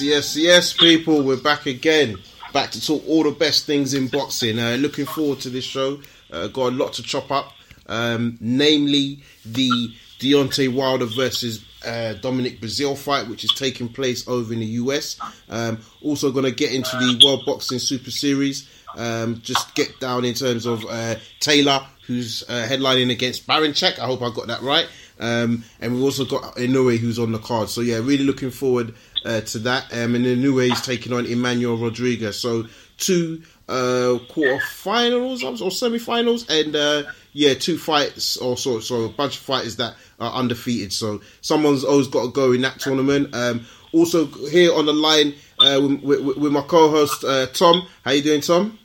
Yes, yes, people. We're back again. Back to talk all the best things in boxing. Uh, looking forward to this show. Uh, got a lot to chop up. Um, namely, the Deontay Wilder versus uh, Dominic Breazeale fight, which is taking place over in the US. Um, also, going to get into the World Boxing Super Series. Um, just get down in terms of uh, Taylor, who's uh, headlining against Baranchyk. I hope I got that right. Um, and we've also got Inoue, who's on the card. So yeah, really looking forward uh, to that. Um, and Inoue is taking on Emmanuel Rodriguez. So two uh, quarterfinals or semi-finals, and uh, yeah, two fights or so, so a bunch of fighters that are undefeated. So someone's always got to go in that tournament. Um, also here on the line uh, with, with, with, my co-host uh, Tom. How you doing, Tom?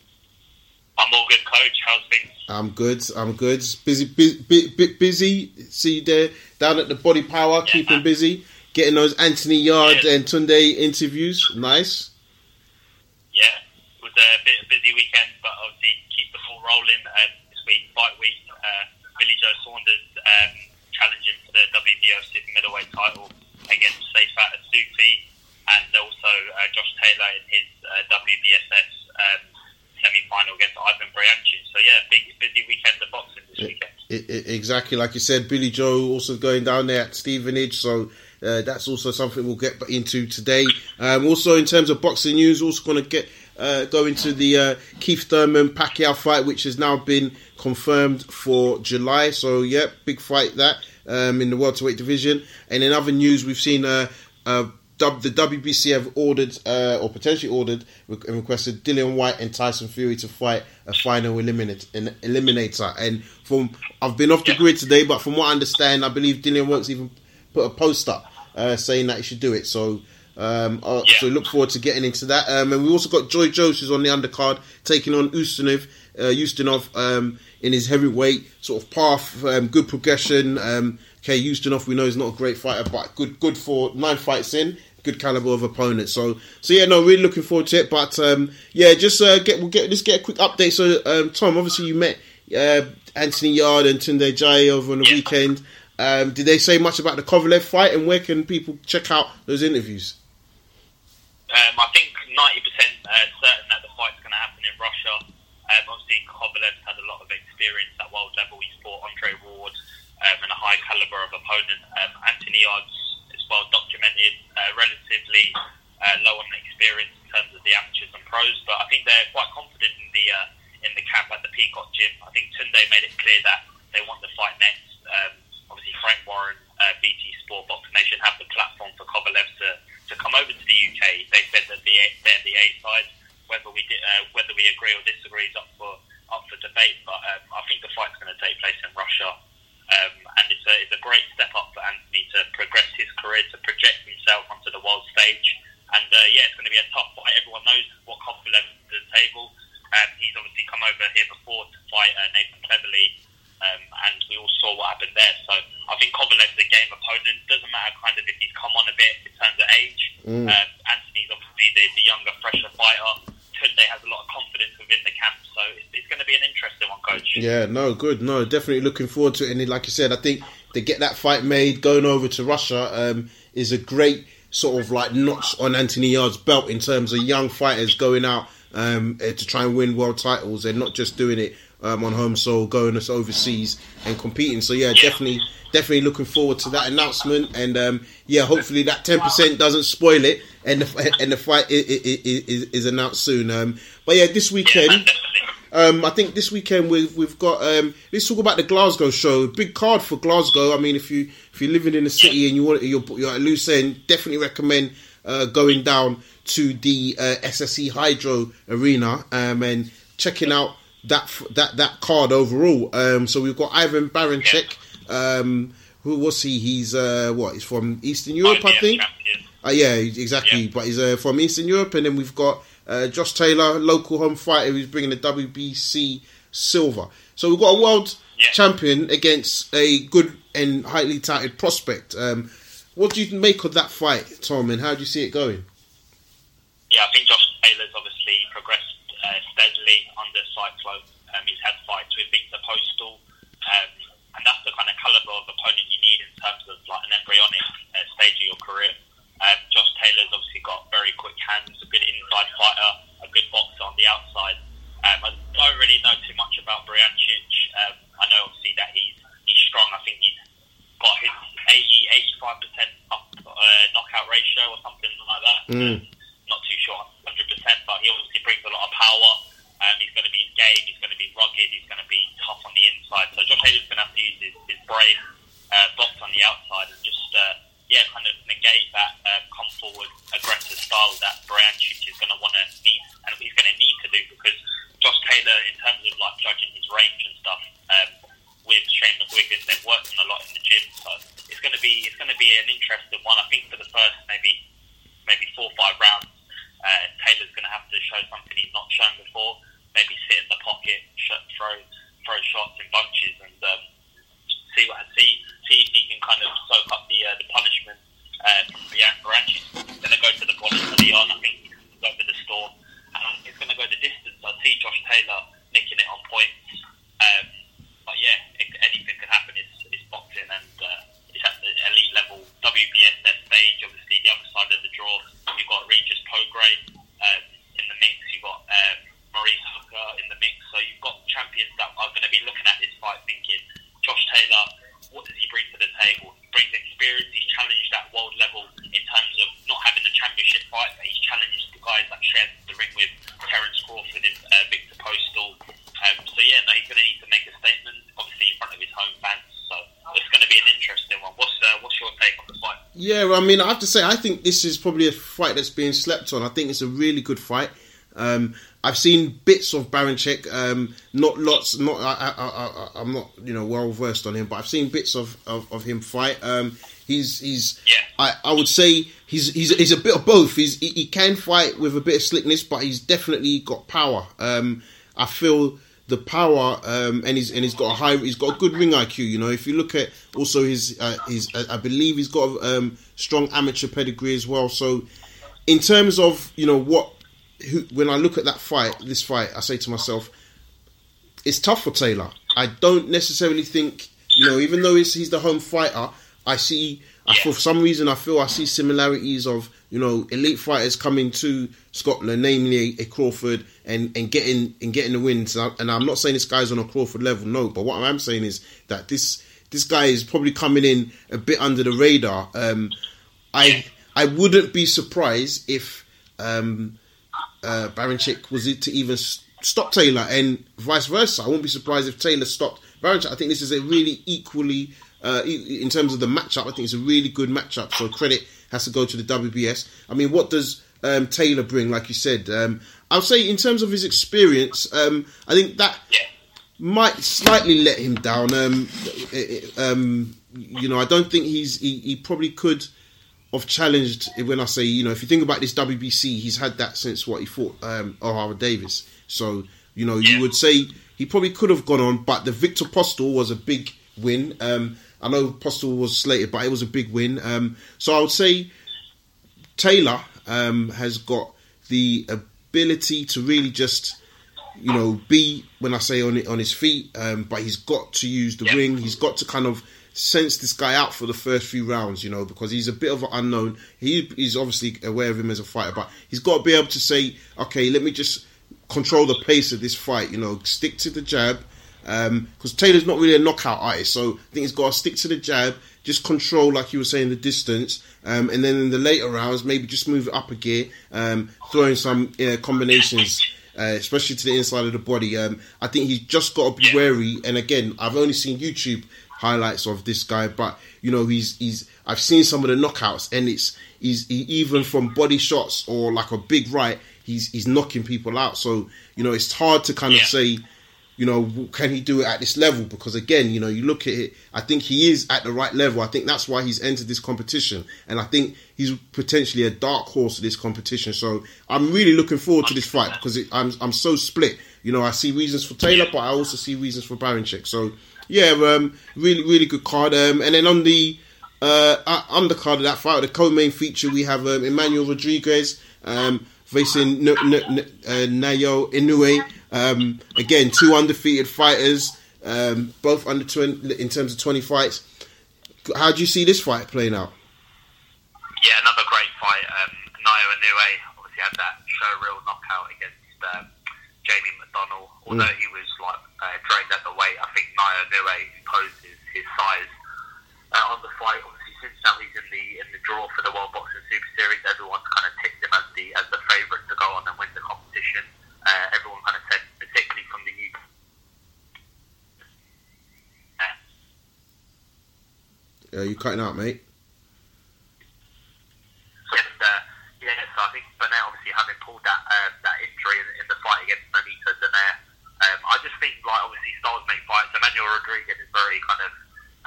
I'm all good, Coach. How's things? I'm good. I'm good. Busy, busy, bit busy. See you there down at the Body Power, yeah, keeping man. busy, getting those Anthony Yarde yeah. and Tunde interviews. Nice. Yeah, it was a bit of a busy weekend, but obviously keep the ball rolling. Um, this week, fight week, uh, Billy Joe Saunders um, challenging for the WBO super middleweight title against Shefat Isufi, and also uh, Josh Taylor in his uh, WBSS. Um, semi-final against Ivan Baranchyk. So yeah, big busy weekend of boxing this weekend. It, it, exactly like you said, Billy Joe also going down there at Stevenage. So uh, that's also something we'll get into today. Um, also, in terms of boxing news, also going to get uh, go into the uh, Keith Thurman Pacquiao fight, which has now been confirmed for July. So yeah, big fight that um, in the welterweight division. And in other news, we've seen. Uh, uh the WBC have ordered uh, or potentially ordered and requested Dillian Whyte and Tyson Fury to fight a final eliminate, an eliminator. And from I've been off the grid today, but from what I understand, I believe Dillian Whyte's even put a post up uh, saying that he should do it. So. Um, uh. So look forward to getting into that. Um, and we also got Joe Joyce who's on the undercard taking on Ustinov, uh, Ustinov um, in his heavyweight sort of path. Um, good progression. Um, okay, Ustinov we know he's not a great fighter, but good good for nine fights in good caliber of opponent. So, so yeah, no, really looking forward to it. But um, yeah, just uh, get we'll get just get a quick update. So, um, Tom, obviously you met uh, Anthony Yarde and Tunde Ajayi over on the yeah. weekend. Um, did they say much about the Kovalev fight, and where can people check out those interviews? Um, I think ninety percent uh, certain that the fight's going to happen in Russia. Um, obviously, Kovalev's had a lot of experience at world level. He's fought Andre Ward um, and a high caliber of opponent. Anthony Yarde's well documented, uh, relatively uh, low on experience in terms of the amateurs and pros, but I think they're quite confident in the uh, in the camp at the Peacock Gym. I think Tunde made it clear that they want to fight next. Um, obviously, Frank Warren, uh, BT Sport, Box Nation have the platform for Kovalev to, to come over to the UK. They said that the, they're the A side. Whether we did, uh, whether we agree or disagree is up for up for debate. But um, I think the fight's going to take place in Russia. Um, and it's a, it's a great step up for Anthony to progress his career, to project himself onto the world stage. And uh, yeah, it's going to be a tough fight. Everyone knows what Kovalev is to the table. Um, he's obviously come over here before to fight uh, Nathan Cleverly, um, and we all saw what happened there. So I think Kovalev's a game opponent. Doesn't matter kind of if he's come on a bit in terms of age. Mm. Um, Anthony's obviously the, the younger, fresher fighter. Tunde has a lot of confidence within the camp, so it's, it's going to be an interesting one, coach. Yeah, no, good, no, definitely looking forward to it. And like you said, I think to get that fight made, going over to Russia um, is a great sort of like notch on Anthony Yarde's belt in terms of young fighters going out um, eh, to try and win world titles and not just doing it um, on home soil, going us overseas and competing. So yeah, definitely, definitely looking forward to that announcement. And um, yeah, hopefully that ten percent doesn't spoil it, and the and the fight is, is, is announced soon. Um, but yeah, this weekend. Um, I think this weekend we've we've got. Um, let's talk about the Glasgow show. Big card for Glasgow. I mean, if you if you're living in the city and you want you're, you're at loose end, definitely recommend uh, going down to the uh, SSE Hydro Arena um, and checking out that that that card overall. Um, so we've got Ivan Baranchyk. Um, who was he? He's uh, what? He's from Eastern Europe, I think. Uh, yeah, exactly. Yeah. But he's uh, from Eastern Europe, and then we've got uh, Josh Taylor, local home fighter, who's bringing the WBC silver. So we've got a world champion against a good and highly touted prospect. Um, what do you make of that fight, Tom, and how do you see it going? Yeah, I think Josh Taylor's obviously progressed uh, steadily under Cyclone. Um, he's had fights with Viktor Postol, um, and that's the kind of caliber of opponent you need in terms of like an embryonic uh, stage of your career. Um, Josh Taylor's obviously got very about Baranchyk. Um, I know obviously that he's he's strong. I think he's got his 80, 85 percent up uh, knockout ratio or something like that. Mm. Not too sure, hundred percent, but he obviously brings a lot of power. Um, he's going to be game. He's going to be rugged. He's going to be tough on the inside. So Josh Taylor's going to have to use his, his brain, uh, box on the outside, and just uh, yeah, kind of negate that uh, come forward aggressive style that Baranchyk is going to want to need and he's going to need to do because Josh Taylor, in terms of like judging his range and stuff, um, with Shane McGuigan, they've worked on a lot in the gym, so it's going to be it's going to be an interesting one. I think for the first maybe maybe four or five rounds, uh, Taylor's going to have to show something he's not shown before. Maybe sit in the pocket, sh- throw throw shots in bunches, and um, see what see see if he can kind of soak up the uh, the punishment uh, from Baranchyk. He's going to go to the bottom of the yard. I think he's going to go for the storm, and I think it's going to go the distance. I see Josh Taylor nicking it on points. Um, but yeah, it, anything can happen. It's, it's boxing and uh, it's at the elite level. WBS their stage, obviously the other side of the draw. You've got Regis Prograis um, in the mix. You've got um, Maurice Hooker in the mix. So you've got champions that are going to be looking at this fight thinking, Josh Taylor, what does he bring to the table? He brings experience. He's challenged at world level in terms of not having the championship fight, but he's challenged the guys that shared the ring with Terence Crawford and uh, Viktor Postol. Um, so yeah, no, he's going to need to make a statement, obviously in front of his home fans. So it's going to be an interesting one. What's uh, what's your take on the fight? Yeah, I mean, I have to say, I think this is probably a fight that's being slept on. I think it's a really good fight. Um, I've seen bits of Baranchyk, um, not lots. Not I, I, I, am not you know well versed on him, but I've seen bits of, of, of him fight. Um, he's he's yeah. I, I would say he's he's he's a bit of both. He's he, he can fight with a bit of slickness, but he's definitely got power. Um, I feel the power, um, and he's and he's got a high, he's got a good ring IQ. You know, if you look at also his uh, his, I believe he's got a um, strong amateur pedigree as well. So, in terms of you know what, who, when I look at that fight, this fight, I say to myself, it's tough for Taylor. I don't necessarily think you know, even though he's, he's the home fighter, I see. I, for some reason, I feel I see similarities of you know elite fighters coming to Scotland, namely a Crawford, and, and getting and getting the wins. And I'm not saying this guy's on a Crawford level, no. But what I'm saying is that this this guy is probably coming in a bit under the radar. Um, I I wouldn't be surprised if um, uh, Baranchyk was it to even stop Taylor, and vice versa. I won't be surprised if Taylor stopped Baranchyk. I think this is a really equally. Uh, in terms of the matchup, I think it's a really good matchup. So credit has to go to the WBS. I mean, what does um, Taylor bring? Like you said, um, I'll say in terms of his experience, um, I think that might slightly let him down. Um, it, um, you know, I don't think he's he, he, probably could have challenged. When I say you know, if you think about this WBC, he's had that since what he fought um, Ohara Davies. So you know, you would say he probably could have gone on, but the Viktor Postol was a big win. Um, I know Postol was slated, but it was a big win. Um, so I would say Taylor um, has got the ability to really just, you know, be when I say on it on his feet. Um, but he's got to use the ring. He's got to kind of sense this guy out for the first few rounds, you know, because he's a bit of an unknown. He, he's obviously aware of him as a fighter, but he's got to be able to say, okay, let me just control the pace of this fight. You know, stick to the jab because um, Taylor's not really a knockout artist, so I think he's got to stick to the jab, just control, like you were saying, the distance, um, and then in the later rounds, maybe just move it up a gear, um, throwing some uh, combinations, uh, especially to the inside of the body. Um, I think he's just got to be wary. And again, I've only seen YouTube highlights of this guy, but you know, he's he's I've seen some of the knockouts, and it's he's he, even from body shots or like a big right, he's he's knocking people out. So you know, it's hard to kind of say you know, can he do it at this level? Because again, you know, you look at it, I think he is at the right level. I think that's why he's entered this competition. And I think he's potentially a dark horse of this competition. So I'm really looking forward to this fight because it, I'm, I'm so split. You know, I see reasons for Taylor, but I also see reasons for Baranchyk. So yeah, um, really, really good card. Um, and then on the uh, undercard of that fight, the co-main feature, we have um, Emmanuel Rodriguez um, facing N- N- N- uh, Naoya Inoue. Um, again, two undefeated fighters, um, both under 20, in terms of 20 fights. How do you see this fight playing out? Yeah, another great fight. Um, Naoya Inoue obviously had that show real knockout against um, Jamie McDonnell. Although mm. he was like uh, drained at the weight. I think Naoya Inoue imposed his, his size uh, on the fight. Obviously, since now he's in the in the draw for the World Boxing Super Series, everyone's kind of tipped him as the as the favourite to go on and win the competition. Uh, everyone kind of said, particularly from the UK. Uh, you cutting out, mate? Uh, yeah, I think obviously having pulled that um, that injury in, the fight against um, I just think like obviously make fights. Emmanuel Rodriguez is very kind of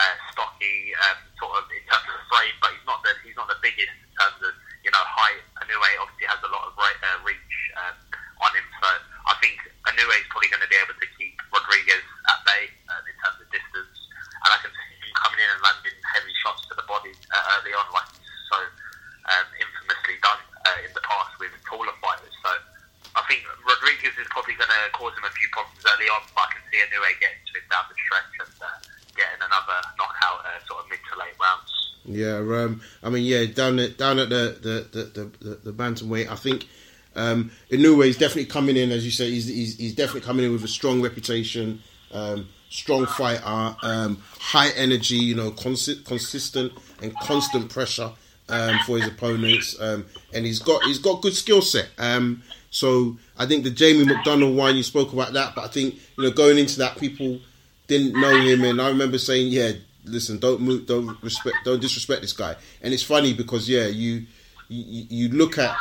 uh, stocky, um, sort of in terms of frame, but he's not he's not the biggest in terms of you know height. Obviously has a lot of re- uh, reach um, on him, so I think is probably going to be able to keep Rodriguez at bay in terms of distance, and I can coming in and landing heavy shots to the body uh, early on, like so um, infamously done uh, in the past with taller fighters. So I think Rodriguez is probably going to cause him a few problems early on, but I can see Inoue getting to him down the stretch and uh, getting another knockout uh, sort of mid to late rounds. Yeah, um, I mean, yeah, down at down at the the the, the, the, the bantamweight, I think um, Inoue is definitely coming in, as you say, he's, he's, he's definitely coming in with a strong reputation, um, strong fighter, um, high energy, you know, consi- consistent and constant pressure um, for his opponents, um, and he's got he's got good skill set. Um, so I think the Jamie McDonnell one you spoke about that, but I think you know going into that people didn't know him, and I remember saying, yeah, listen, don't move, don't respect, don't disrespect this guy. And it's funny because yeah, you you, you look at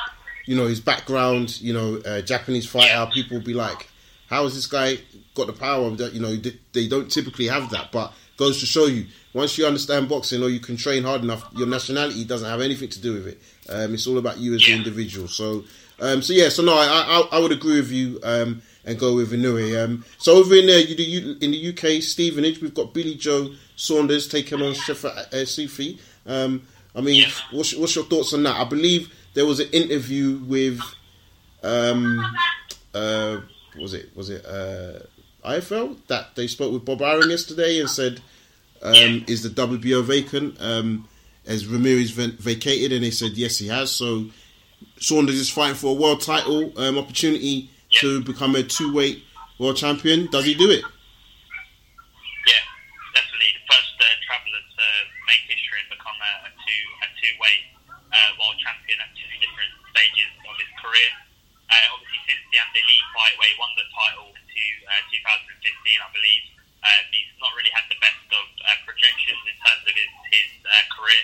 you know his background, you know, uh, Japanese fighter, people will be like, how is this guy got the power that you know they, don't typically have that, but goes to show you once you understand boxing or you can train hard enough, your nationality doesn't have anything to do with it. Um, it's all about you as Yeah. the individual. So, um, so yeah, so no, I, I I would agree with you um, and go with Inoue. Um, so over in there, you do you, in the UK, Stevenage, we've got Billy Joe Saunders taking on Shefa uh, Sufi. Um, I mean, Yeah. what's, what's your thoughts on that? I believe there was an interview with, um, uh, was it was it uh, IFL that they spoke with Bob Arum yesterday and said, um. "Is the WBO vacant?" Um, as Ramirez vacated, and they said yes, he has. So Saunders is fighting for a world title um, opportunity to become a two-weight world champion. Does he do it? Yeah, definitely the first uh, traveller to make history and become a, a two a two weight uh, world champion at two different stages of his career. Uh, obviously, since the Andy Lee fight where he won the title uh, 2015, I believe, uh, he's not really had the best of uh, projections in terms of his his uh, career.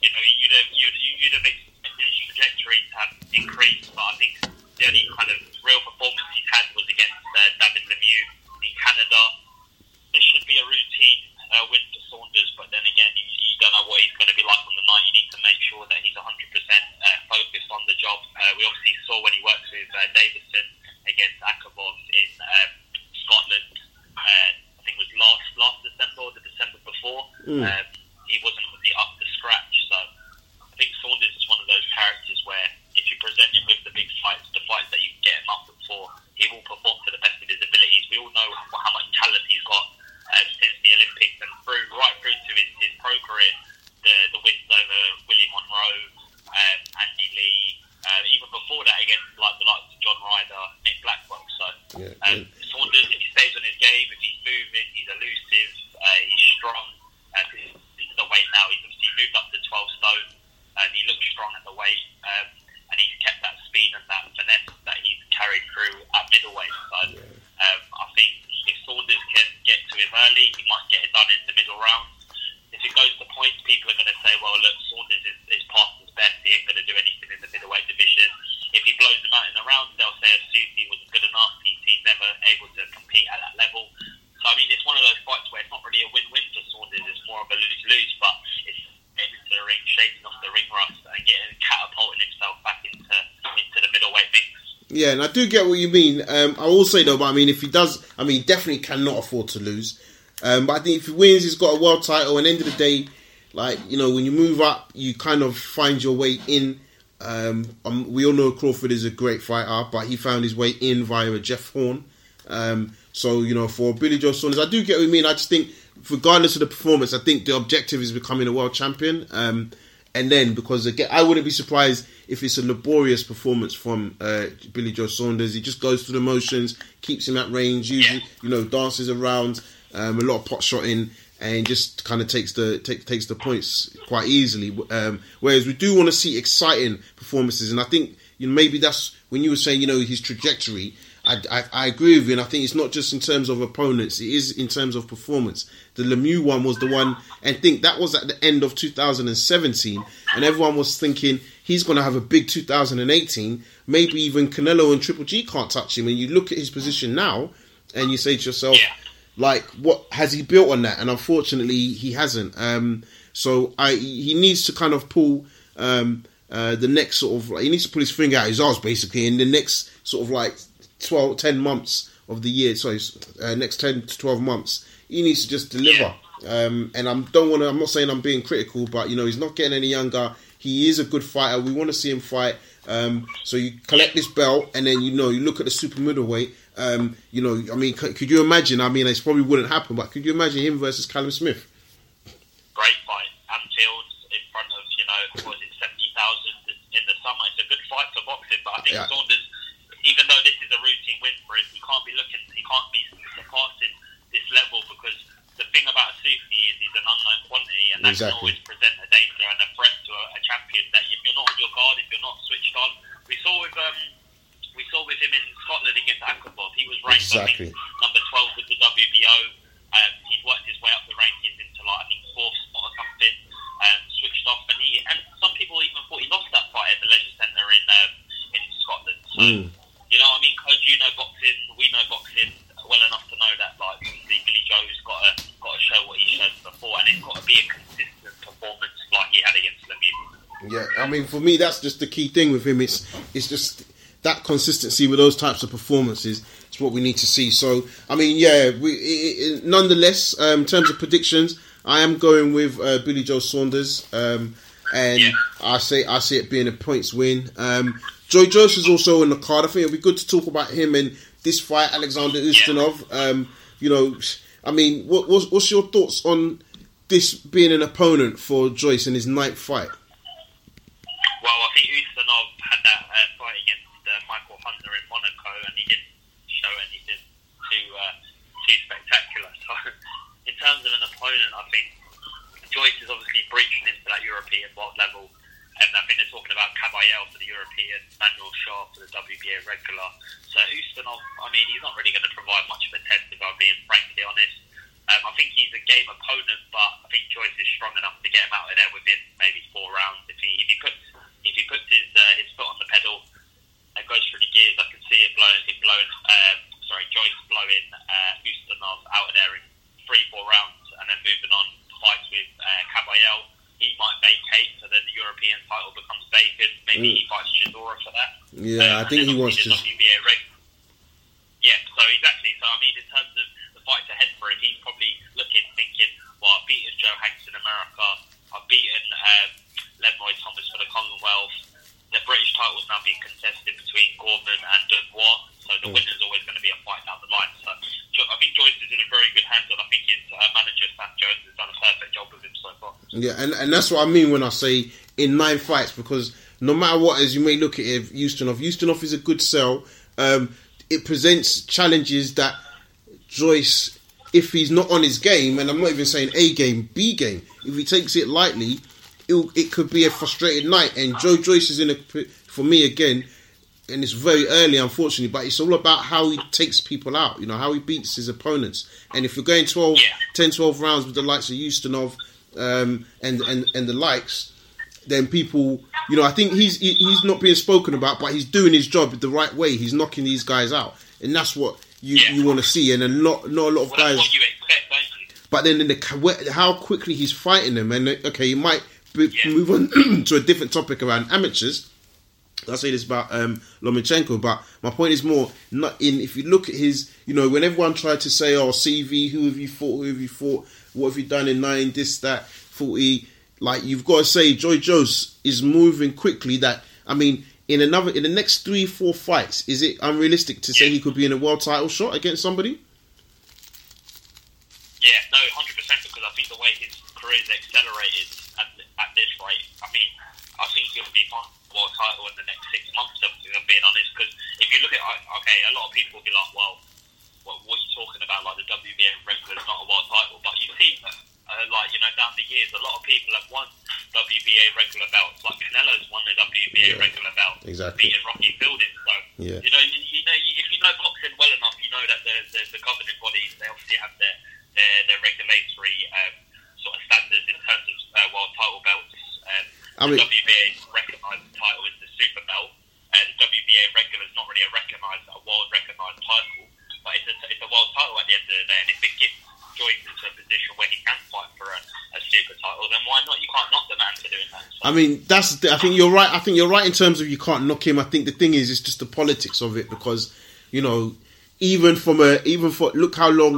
You know, you'd have you'd, you'd have expected his trajectory to have increased, but I think the only kind of real performance he's had was against uh, David Lemieux in Canada this should be a routine uh, win for Saunders, but then again, you, you don't know what he's going to be like on the night. You need to make sure that he's 100% uh, focused on the job. Uh, we obviously saw when he worked with uh, Davison against Akavov in um, Scotland, uh, I think it was last last December or the December before. Mm. Um, he wasn't really up to scratch, so I think Saunders is one of those characters where if you present him with the big fights, the fights that you can get him up for, he will perform to the best of his abilities. We all know how, how much talent he's got um, since the Olympics and through right through to his, his pro career, the the wins over Willie Monroe, um, Andy Lee, uh, even before that against like the likes of John Ryder, Nick Blackwell. So Yeah, um, Saunders, if he stays on his game, if he's moving, he's elusive, uh, he's strong. Uh, 'cause he's at the weight now. He's obviously moved up to 12 stone, and he looks strong at the weight. Um, and he's kept that speed and that finesse that he's carried through at middleweight. So um, I think if Saunders can get to him early, he might get it done in the middle rounds. If it goes to points, people are going to say, well, look, Saunders is, is past his best. He ain't going to do anything in the middleweight division. If he blows them out in the rounds, they'll say Sufi wasn't good enough. He's, he's never able to compete at that level. So, I mean, it's one of those fights where it's not really a win-win for Saunders. It's more of a lose-lose, but it's getting into the ring, shaking off the ring rust, and getting catapulting himself back into into the middleweight mix. Yeah, and I do get what you mean. Um, I will say though, but I mean, if he does, I mean, definitely cannot afford to lose. Um, but I think if he wins, he's got a world title. And end of the day, like you know, when you move up, you kind of find your way in. Um, um, we all know Crawford is a great fighter, but he found his way in via Jeff Horn. Um, so you know, for Billy Joe Saunders, I do get what you mean. I just think, regardless of the performance, I think the objective is becoming a world champion. Um, and then because again, I wouldn't be surprised if it's a laborious performance from uh, Billy Joe Saunders. He just goes through the motions, keeps him at range, usually Yeah. you know dances around, um, a lot of pot shotting, and just kind of takes the take, takes the points quite easily. Um, whereas we do want to see exciting performances, and I think you know maybe that's when you were saying you know his trajectory. I, I, I agree with you, and I think it's not just in terms of opponents; it is in terms of performance. The Lemieux one was the one, and think that was at the end of 2017, and everyone was thinking he's going to have a big 2018. Maybe even Canelo and Triple G can't touch him. And you look at his position now, and you say to yourself, Yeah. like, what has he built on that? And unfortunately, he hasn't. Um, so I he needs to kind of pull um, uh, the next sort of he needs to pull his finger out his arse basically in the next sort of like 12, 10 months of the year. Sorry, uh, next ten to twelve months, he needs to just deliver. Um, and I don't want to. I'm not saying I'm being critical, but you know he's not getting any younger. He is a good fighter. We want to see him fight. Um, so you collect this belt, and then you know you look at the super middleweight. Um, you know, I mean, c- could you imagine? I mean, it probably wouldn't happen, but could you imagine him versus Callum Smith? great fight. Anfield in front of, you know, what was it, 70,000 in the summer. It's a good fight for boxing, but I think Yeah. Saunders, even though this is a routine win for him, he can't be looking, he can't be surpassing this level because the thing about Sufi is he's an unknown quantity and that Exactly. can always present a danger and a threat to a, a champion that if you're not on your guard, if you're not switched on. We saw with, um, we saw with him in Scotland against Akavov, he was ranked, Exactly. Number 12 with the WBO. Um, he'd worked his way up the rankings into like I think fourth spot or something. Um, switched off, and he and some people even thought he lost that fight at the Leisure Centre in um, in Scotland. So Mm. you know, what I mean, because you know boxing, we know boxing well enough to know that like obviously Billy Joe's got to got to show what he's shown before, and it's got to be a consistent performance like he had against Lemieux. Yeah, I mean, for me, that's just the key thing with him. It's it's just that consistency with those types of performances. It's what we need to see. So, I mean, yeah, we i i nonetheless, um, in terms of predictions, I am going with uh, Billy Joe Saunders, um, and Yeah. I say I see it being a points win. Um, Joe Joyce is also in the card. I think it'll be good to talk about him and this fight, Alexander Ustinov. Um, you know, I mean, what, what's, what's your thoughts on this being an opponent for Joyce in his ninth fight? Well, I think Ustinov had that uh, fight against uh, Michael Hunter in Monaco, and he didn't show anything too uh, too spectacular. So, in terms of an opponent, I think Joyce is obviously breaching into that European world level, and I think they're talking about Kabayel for the European, Manuel Charr for the WBA regular. So Ustinov, I mean, he's not really going to provide much of a test, if I'm being frankly honest. Um, I think he's a game opponent, but I think Joyce is strong enough to get him out of there within maybe four rounds. If he if he puts if he puts his uh, his foot on the pedal and goes through the gears, I can see it blowing it blowing. Uh, sorry, Joyce blowing uh, Ustinov out of there in three four rounds, and then moving on to fights with uh, Kabayel. He might vacate, so then the European title becomes vacant. Maybe he fights Chisora for Yeah, I Um, think he wants to. obviously the WBA reg- yeah, so exactly. So I mean, in terms of the fights ahead for him, he's probably looking, thinking, "Well, I've beaten Joe Hanks in America. I've beaten um, Lenroy Thomas for the Commonwealth. The British title's now being contested between Gorman and Dubois. So the Mm. winner's always going to be a fight down the line. So Jo- I think Joyce is in a very good hands, and I think his uh, manager Sam Jones has done a perfect job with him so far. Yeah, and, and that's what I mean when I say in nine fights because no matter what, as you may look at it, Ustinov, Ustinov is a good sell. Um, it presents challenges that Joyce, if he's not on his game, and I'm not even saying A game, B game, if he takes it lightly, it'll, it could be a frustrated night. And Joe Joyce is in a, for me again, and it's very early, unfortunately, but it's all about how he takes people out, you know, how he beats his opponents. And if you're going 12, Yeah. 10, 12 rounds with the likes of Ustinov um, and, and, and the likes, then people, you know, I think he's he- he's not being spoken about, but he's doing his job the right way. He's knocking these guys out, and that's what you, Yeah. you want to see. And a lot, not a lot of Well, guys. expect, don't you? But then in the how quickly he's fighting them, and uh, okay, you might b- Yeah. move on to a different topic around amateurs. I say this about um, Lomachenko, but my point is more not in. If you look at his, you know, when everyone tried to say, "Oh, CV, who have you fought? Who have you fought? What have you done in nine? This, that, 40? Like you've got to say, Joe Joyce is moving quickly. That I mean, in another, in the next three, four fights, is it unrealistic to say he could be in a world title shot against somebody? Yeah, no, hundred percent. Because I think the way his career is accelerated at, at this rate, I mean, I think he'll be fine world title in the next six months. If I'm being honest, because if you look at okay, a lot of people will be like, well, what, what are you talking about? Like the WBA regular is not a world title, but you see, uh, like you know, down the years, a lot of people have won WBA regular belts. Like Canelo's won the WBA Yeah, regular belt, exactly. beating Rocky Fielding. So Yeah. you know, you, you know, you, if you know boxing well enough, you know that the the, the governing bodies they obviously have their their, their regulatory um, sort of standards in terms of uh, world title belts. Um, I the mean- WBA recognised title is the super belt, and the WBA regular is not really a recognised, a world recognised title, but it's a, it's a world title at the end of the day. And if it gets Joyce into a position where he can fight for a, a super title, then why not? You can't knock the man for doing that. So, I mean, that's. the- I think you're right. I think you're right in terms of you can't knock him. I think the thing is, it's just the politics of it because, you know, even from a even for look how long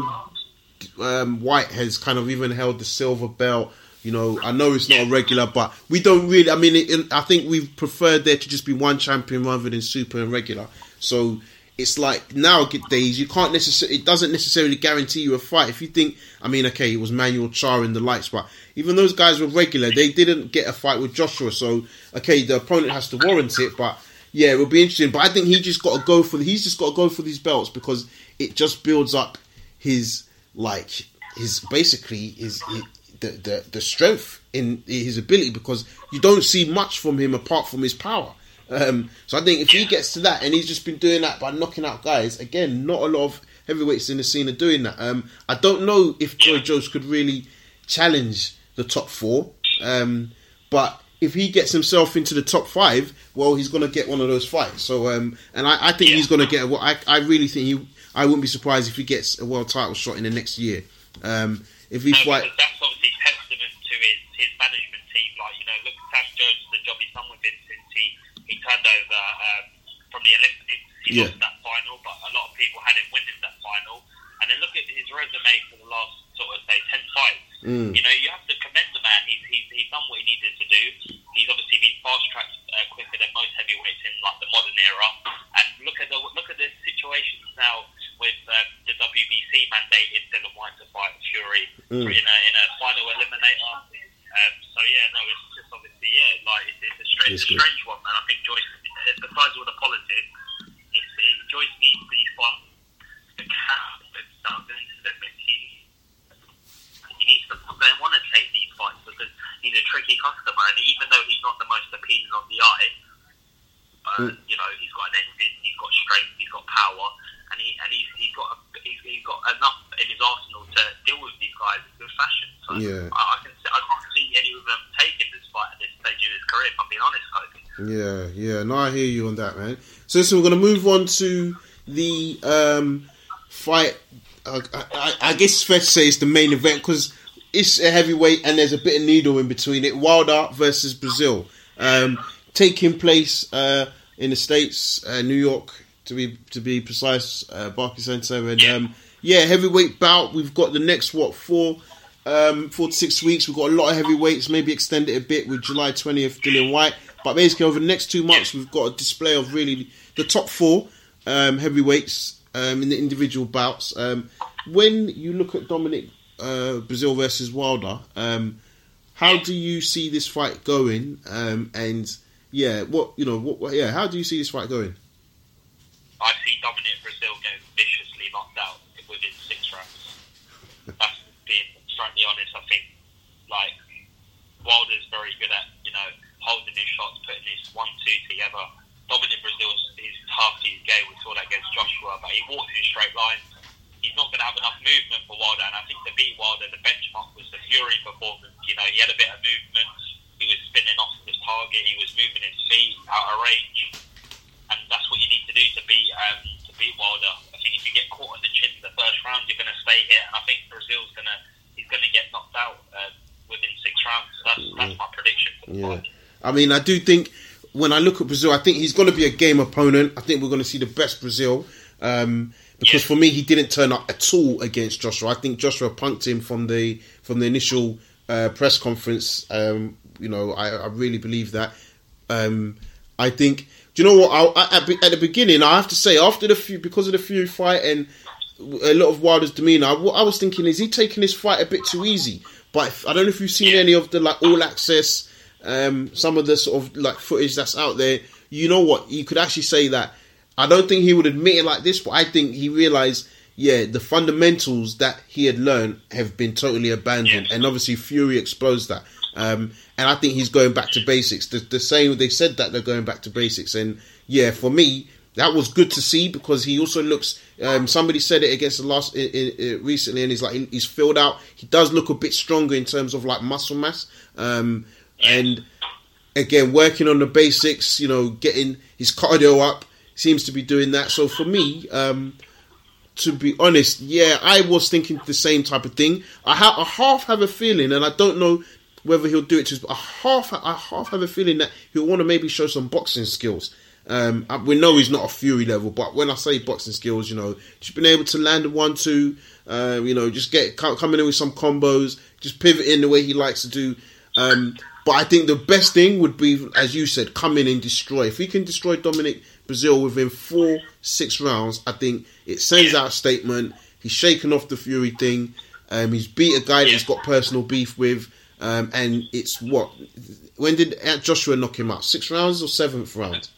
um, Whyte has kind of even held the silver belt. You know, I know it's not a regular, but we don't really. I mean, it, it- I think we've preferred there to just be one champion rather than super and regular. So it's like nowadays you can't necessarily. It doesn't necessarily guarantee you a fight. If you think, I mean, okay, it was Manuel Charr in the lights, but even those guys were regular. They didn't get a fight with Joshua. So okay, the opponent has to warrant it, but. Yeah, it will be interesting, but I think he just got to go for. He's just got to go for these belts because it just builds up his like his basically his, his the, the the strength in his ability because you don't see much from him apart from his power. Um, so I think if he gets to that and he's just been doing that by knocking out guys again, not a lot of heavyweights in the scene are doing that. Um, I don't know if Joe Joyce could really challenge the top four, um, but if he gets himself into the top five, well, he's going to get one of those fights. So, um, and I, I think he's going to get. Well, I, I really think he. I wouldn't be surprised if he gets a world title shot in the next year. Um, if he No, fight, that's obviously testament to his, his management team. Like, you know, look at Sam Jones, the job he's done with him he, turned over um, from the Olympics. He Yeah. lost that final, but a lot of people had him winning that final. And then look at his resume for the last, sort of, say, 10 fights. Mm. You know, you have to commend the man. He's, he's, he's done what he needed to do. He's obviously been fast-tracked uh, quicker than most heavyweights in, like, the modern era. And look at the, look at the situations now with um, the WBC mandated Dillian Whyte to fight Fury Mm. in a in a final eliminator. Um, so yeah, no, it's just obviously yeah, like it's, it's a strange, It's strange one, man. I think Joyce, besides all the politics, it's, it, Joyce needs these fights to count and stuff. It's, he, he needs to. They want to take these fights because he's a tricky customer, and even though he's not the most appealing on the eye, uh, Mm. you know, he's got an engine, he's got strength, he's got power, and he and he's, he's got a, he's, he's got enough in his arsenal to deal with these guys in good fashion. So Yeah. I, I can see, I can't see any of them taking this fight at this stage of his career. If I'm being honest, Kobe. Yeah, yeah. No, I hear you on that, man. So listen, we're going to move on to the um, fight. Uh, I, I, guess it's fair to say it's the main event because it's a heavyweight and there's a bit of needle in between it. Wilder versus Breazeale, um, taking place uh, in the states, uh, New York to be to be precise, uh, Barclays Center, and um, yeah, heavyweight bout. We've got the next what four. Um, four to six weeks. We've got a lot of heavyweights, maybe extend it a bit with July 20th, Dillian Whyte. But basically, over the next two months, we've got a display of really the top four um, heavyweights um, in the individual bouts. Um, when you look at Dominic uh, Breazeale versus Wilder, um, how do you see this fight going? Um, and yeah, what you know, what, what yeah, how do you see this fight going? I see Dominic Breazeale getting viciously knocked out within six rounds. That's being frankly honest. I think like Wilder's very good at holding his shots, putting his one two together. Dominic Breazeale's he's tough, he's gay. We saw that against Joshua, but he walks in straight lines. He's not going to have enough movement for Wilder, and I think to beat Wilder, the benchmark was the Fury performance. You know, he had a bit of movement. He was spinning off his target. He was moving his feet out of range and that's what you need to do to beat um, to beat Wilder. I think if you get caught on the chin in the first round, you're going to stay here. And I think Breazeale's going to he's going to get knocked out uh, within six rounds. That's that's my prediction. For the Yeah. fight. I mean, I do think when I look at Breazeale, I think he's going to be a game opponent. I think we're going to see the best Breazeale. Um, because Yeah. for me, he didn't turn up at all against Joshua. I think Joshua punked him from the from the initial uh, press conference. Um, you know, I, I really believe that. Um, I think. Do you know what? I, at, at the beginning, I have to say, after the few, because of the Fury fight and a lot of Wilder's demeanor, I, I was thinking, is he taking this fight a bit too easy? But if, I don't know if you've seen Yeah. any of the like all access um, some of the sort of like footage that's out there, you know what? You could actually say that. I don't think he would admit it like this, but I think he realized, yeah, the fundamentals that he had learned have been totally abandoned, and obviously Fury exposed that. Um, and I think he's going back to basics. The, the same they said that they're going back to basics, and yeah, for me, that was good to see because he also looks. Um, somebody said it against the last recently, and he's like he's filled out. He does look a bit stronger in terms of like muscle mass, um, and again working on the basics. You know, getting his cardio up. Seems to be doing that. So for me, um, to be honest, yeah, I was thinking the same type of thing. I, ha- I half have a feeling, and I don't know whether he'll do it to. I half, I half have a feeling that he'll want to maybe show some boxing skills. Um, we know he's not a Fury level, but when I say boxing skills, you know, just being able to land a one-two, uh, you know, just get coming in with some combos, just pivoting the way he likes to do. Um, but I think the best thing would be, as you said, come in and destroy. If he can destroy Dominic Breazeale within four, six rounds, I think it sends out a statement. He's shaken off the Fury thing. Um, he's beat a guy that he's got personal beef with, um, and it's what? When did Joshua knock him out? Six rounds or seventh round?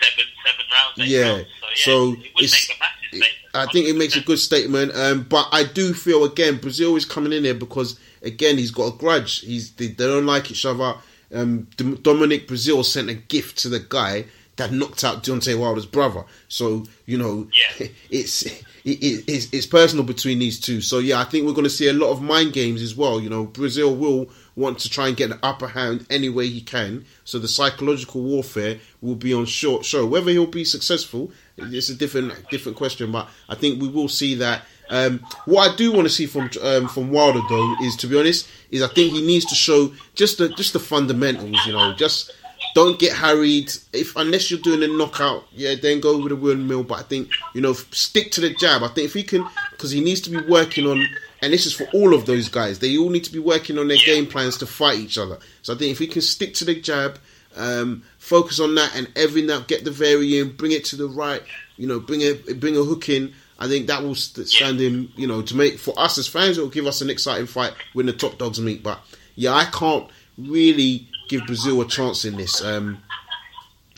seven seven rounds. yeah. Rounds. So, yeah, so it it's. It, I think it makes a good statement, um, but I do feel again Breazeale is coming in there because again he's got a grudge. He's they, they don't like each other. Um, Dominic Breazeale sent a gift to the guy that knocked out Deontay Wilder's brother. So you know, yeah. it's it, it's it's personal between these two. So yeah, I think we're going to see a lot of mind games as well. You know, Breazeale will want to try and get an upper hand any way he can. So the psychological warfare will be on short show. Whether he'll be successful, it's a different different question. But I think we will see that. Um, what I do want to see from um, from Wilder though is, to be honest, is I think he needs to show just the just the fundamentals. You know, just don't get harried. If unless you're doing a knockout, yeah, then go with a windmill. But I think you know, stick to the jab. I think if he can, because he needs to be working on, and this is for all of those guys. They all need to be working on their game plans to fight each other. So I think if he can stick to the jab, um, focus on that, and every now get the vary in, bring it to the right. You know, bring a bring a hook in. I think that will stand him. You know, to make for us as fans, it will give us an exciting fight when the top dogs meet. But yeah, I can't really give Breazeale a chance in this. Um,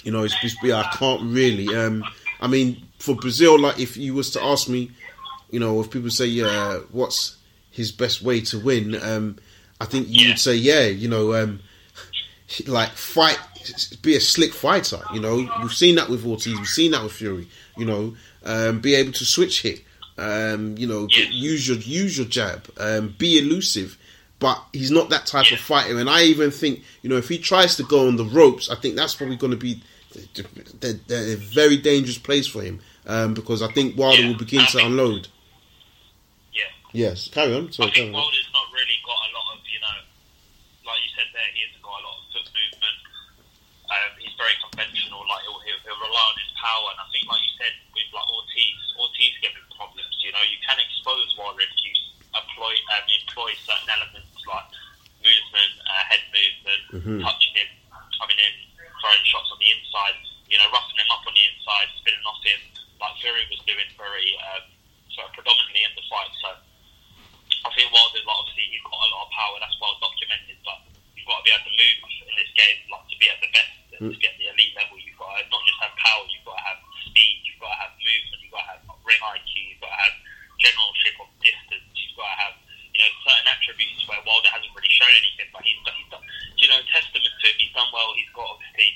you know, it's, yeah, I can't really. Um, I mean, for Breazeale, like if you was to ask me, you know, if people say, yeah, what's his best way to win? Um, I think you yeah. would say, yeah, you know, um, like fight, be a slick fighter. You know, we've seen that with Ortiz, we've seen that with Fury. You know, um, be able to switch hit. Um, you know, yeah. use your use your jab. Um, be elusive but he's not that type of fighter. And I even think, you know, if he tries to go on the ropes, I think that's probably going to be a very dangerous place for him um, because I think Wilder yeah, will begin I to mean, unload. Yeah. Yes. Carry on. Sorry, I think Wilder's not really got a lot of, you know, like you said there, he hasn't got a lot of foot movement. Um, he's very conventional. Like he'll, he'll, he'll rely on his power, and I think, like you said, Ortiz, Ortiz giving problems. You know, you can expose Wilder if you employ um, employ certain elements like movement, uh, head movement, mm-hmm. touching him, coming in, throwing shots on the inside. You know, roughing him up on the inside, spinning off him, like Fury was doing very um, sort of predominantly in the fight. So I think Wilder's like, obviously he's got a lot of power. That's well documented, but you've got to be able to move in this game, like to be at the best, mm. to be at the elite level. You've got to not just have power, you've got to have speed, you've got to have movement, you've got to have ring IQ, you've got to have generalship of distance you've got to have you know certain attributes where Wilder hasn't really shown anything, but he's, he's done, you know, testament to him. He's done well. He's got obviously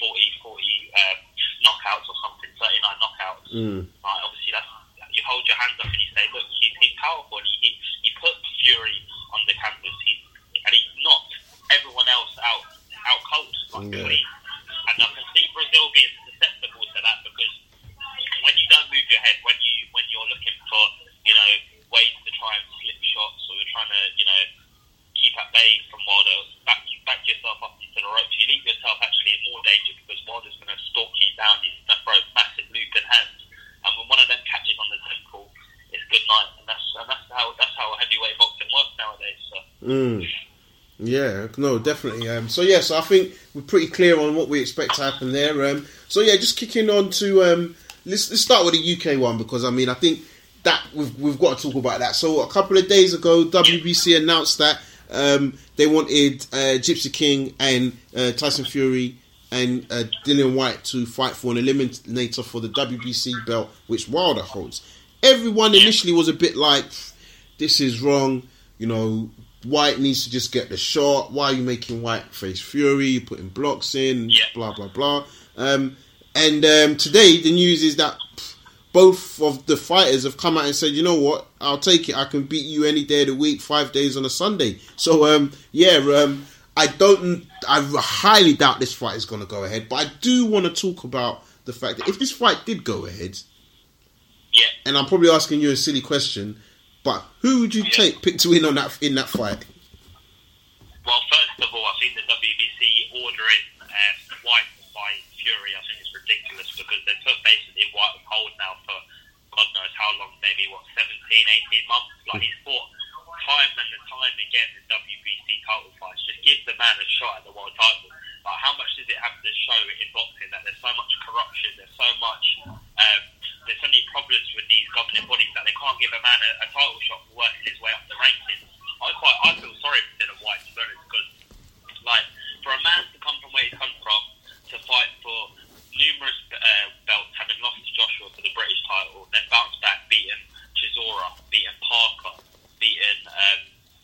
40, 40 um, knockouts or something, 39 knockouts. Mm. Like, obviously, that's you hold your hands up and you say, look, he's, he's powerful. And he, he he put Fury on the canvas. He and he knocked everyone else out out cold. Like, yeah. And I can see Breazeale being susceptible to that because when you don't move your head, when you when you're looking for you know ways to try and slip shots or you're trying to, you know, keep at bay from Wilder, back, back yourself up into the ropes, you leave yourself actually in more danger because Wilder's going to stalk you down. He's going to throw massive looping hands. And when one of them catches on the temple, it's good night. And that's, and that's how that's how heavyweight boxing works nowadays. So. Mm. Yeah, no, definitely. Um, so yeah, so I think we're pretty clear on what we expect to happen there. Um, so yeah, just kicking on to um, let's let's start with the UK one because I mean I think that we've, we've got to talk about that. So a couple of days ago, WBC announced that Um, they wanted uh, Gypsy King and uh, Tyson Fury and uh, Dillian Whyte to fight for an eliminator for the WBC belt, which Wilder holds. Everyone initially was a bit like, "This is wrong," you know. Whyte needs to just get the shot. Why are you making Whyte face Fury? You putting blocks in, Yeah. blah blah blah. Um, and um, today the news is that both of the fighters have come out and said, you know what, I'll take it. I can beat you any day of the week, five days on a Sunday. So um, yeah, um, I don't. I highly doubt this fight is going to go ahead. But I do want to talk about the fact that if this fight did go ahead, Yeah. and I'm probably asking you a silly question, but who would you Yeah. take pick to win on that in that fight? Well, first of all, I think the WBC ordering um, Whyte to fight Fury, I think ridiculous because they took basically Whyte on hold now for God knows how long, maybe what 17, 18 months. Like he's fought time and time again in WBC title fights. Just give the man a shot at the world title. Like how much does it have to show in boxing that there's so much corruption, there's so much, um, there's so many problems with these governing bodies that they can't give a man a, a title shot for working his way up the rankings. I quite, I feel sorry for Dillian Whyte to be honest, because like for a man to come from where he's come from to fight for numerous uh, belts, having lost to Joshua for the British title, then bounce back, beating Chisora, beating Parker, beating um,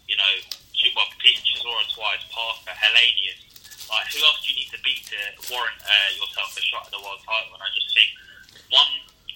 you know, Ch- well, beating Chisora twice, Parker, Helenius. Like who else do you need to beat to warrant uh, yourself a shot at the world title? And I just think one,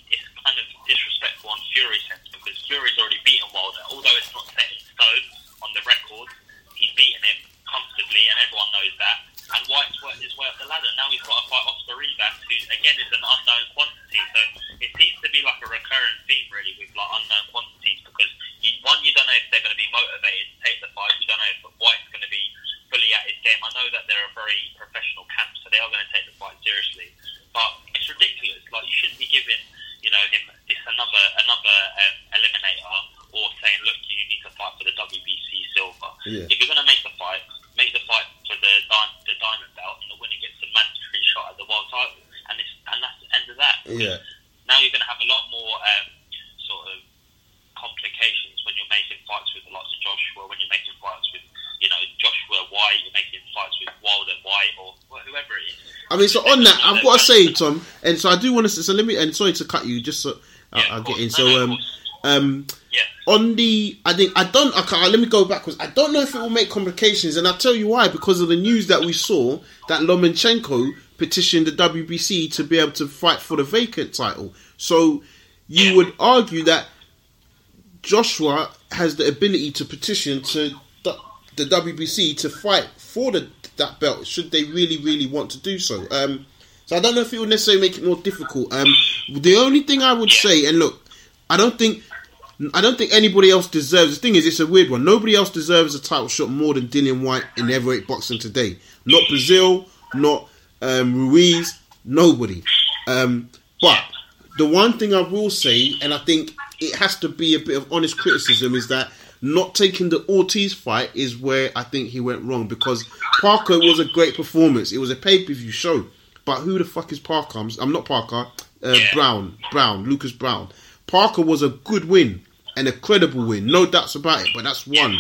it's kind of disrespectful on Fury's sense because Fury's already beaten Wilder, although it's not set in stone on the record. He's beaten him comfortably, and everyone knows that. And Whyte's worked his way up the ladder. Now he's got to fight Oscar Rivas, who again is an unknown quantity. So it seems to be like a recurrent theme, really, with like unknown quantities. Because you, one, you don't know if they're going to be motivated to take the fight. You don't know if Whyte's going to be fully at his game. I know that they're a very professional camp, so they are going to take the fight seriously. But it's ridiculous. Like you shouldn't be giving, you know, him this another another um, eliminator or saying, look, you need to fight for the WBC silver. Yeah. If you're going to make the fight, make the fight for the di- the diamond belt, and the winner gets a mandatory shot at the world title, and it's and that's the end of that. Yeah. Now you're going to have a lot more um, sort of complications when you're making fights with the likes of Joshua, when you're making fights with you know Joshua Whyte, you're making fights with Wilder Whyte or wh- whoever it is. I mean, so on that, I've got to say, Tom, and so I do want to. So let me, and sorry to cut you, just so Yeah, I'll, I'll get in. So No, no, of um, um, Yeah. on the, I think I don't. Okay, let me go backwards. I don't know if it will make complications, and I'll tell you why. Because of the news that we saw that Lomachenko petitioned the WBC to be able to fight for the vacant title. So you Yeah. would argue that Joshua has the ability to petition to the WBC to fight for the that belt. Should they really, really want to do so? Um, so I don't know if it would necessarily make it more difficult. Um, the only thing I would say, and look, I don't think. I don't think anybody else deserves. The thing is, it's a weird one. Nobody else deserves a title shot more than Dillian Whyte in heavyweight boxing today. Not Breazeale, not um, Ruiz, nobody. Um, but the one thing I will say, and I think it has to be a bit of honest criticism, is that not taking the Ortiz fight is where I think he went wrong because Parker was a great performance. It was a pay per view show, but who the fuck is Parker? I'm, I'm not Parker. Uh, Yeah. Browne, Browne, Lucas Browne. Parker was a good win and a credible win, no doubts about it. But that's one.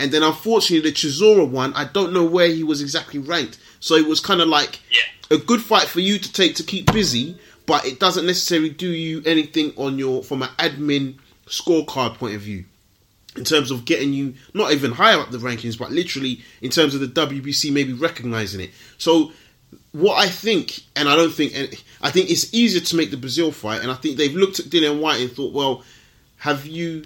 And then unfortunately, the Chisora one, I don't know where he was exactly ranked. So it was kind of like Yeah. a good fight for you to take to keep busy, but it doesn't necessarily do you anything on your from an admin scorecard point of view. In terms of getting you not even higher up the rankings, but literally in terms of the WBC maybe recognizing it. So what I think, and I don't think, I think it's easier to make the Breazeale fight, and I think they've looked at Dillian Whyte and thought, well, have you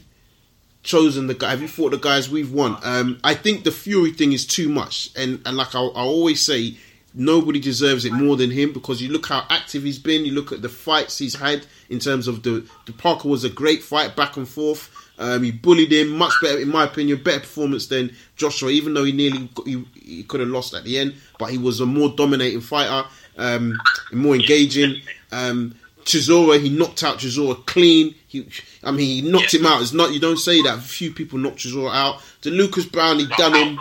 chosen the guy? Have you fought the guys we've won? Um, I think the Fury thing is too much, and and like I, I always say, nobody deserves it more than him because you look how active he's been. You look at the fights he's had in terms of the the Parker was a great fight back and forth. Um, he bullied him much better, in my opinion, better performance than Joshua. Even though he nearly got, he, he could have lost at the end, but he was a more dominating fighter, um, more engaging. Um, he knocked out Chisora clean. He, I mean, he knocked Yeah. him out. It's not you don't say that. Few people knocked Chisora out. The Lucas Browne, he done him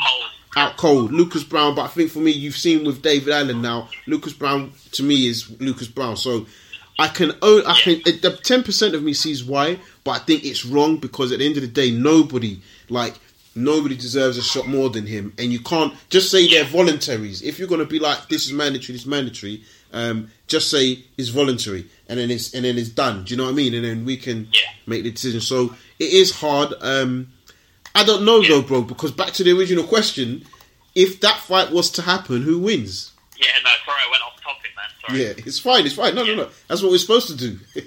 out cold. Lucas Browne, but I think for me, you've seen with David Allen now. Lucas Browne to me is Lucas Browne. So I can own. I can. The ten percent of me sees why, but I think it's wrong because at the end of the day, nobody like nobody deserves a shot more than him, and you can't just say they're voluntaries. If you're going to be like, this is mandatory, this is mandatory, um, just say it's voluntary, and then it's and then it's done. Do you know what I mean? And then we can Yeah. make the decision. So it is hard. Um, I don't know though, bro, because back to the original question: if that fight was to happen, who wins? Yeah, no, sorry, I went off topic, man. Yeah, it's fine. It's fine. No, no, no. That's what we're supposed to do.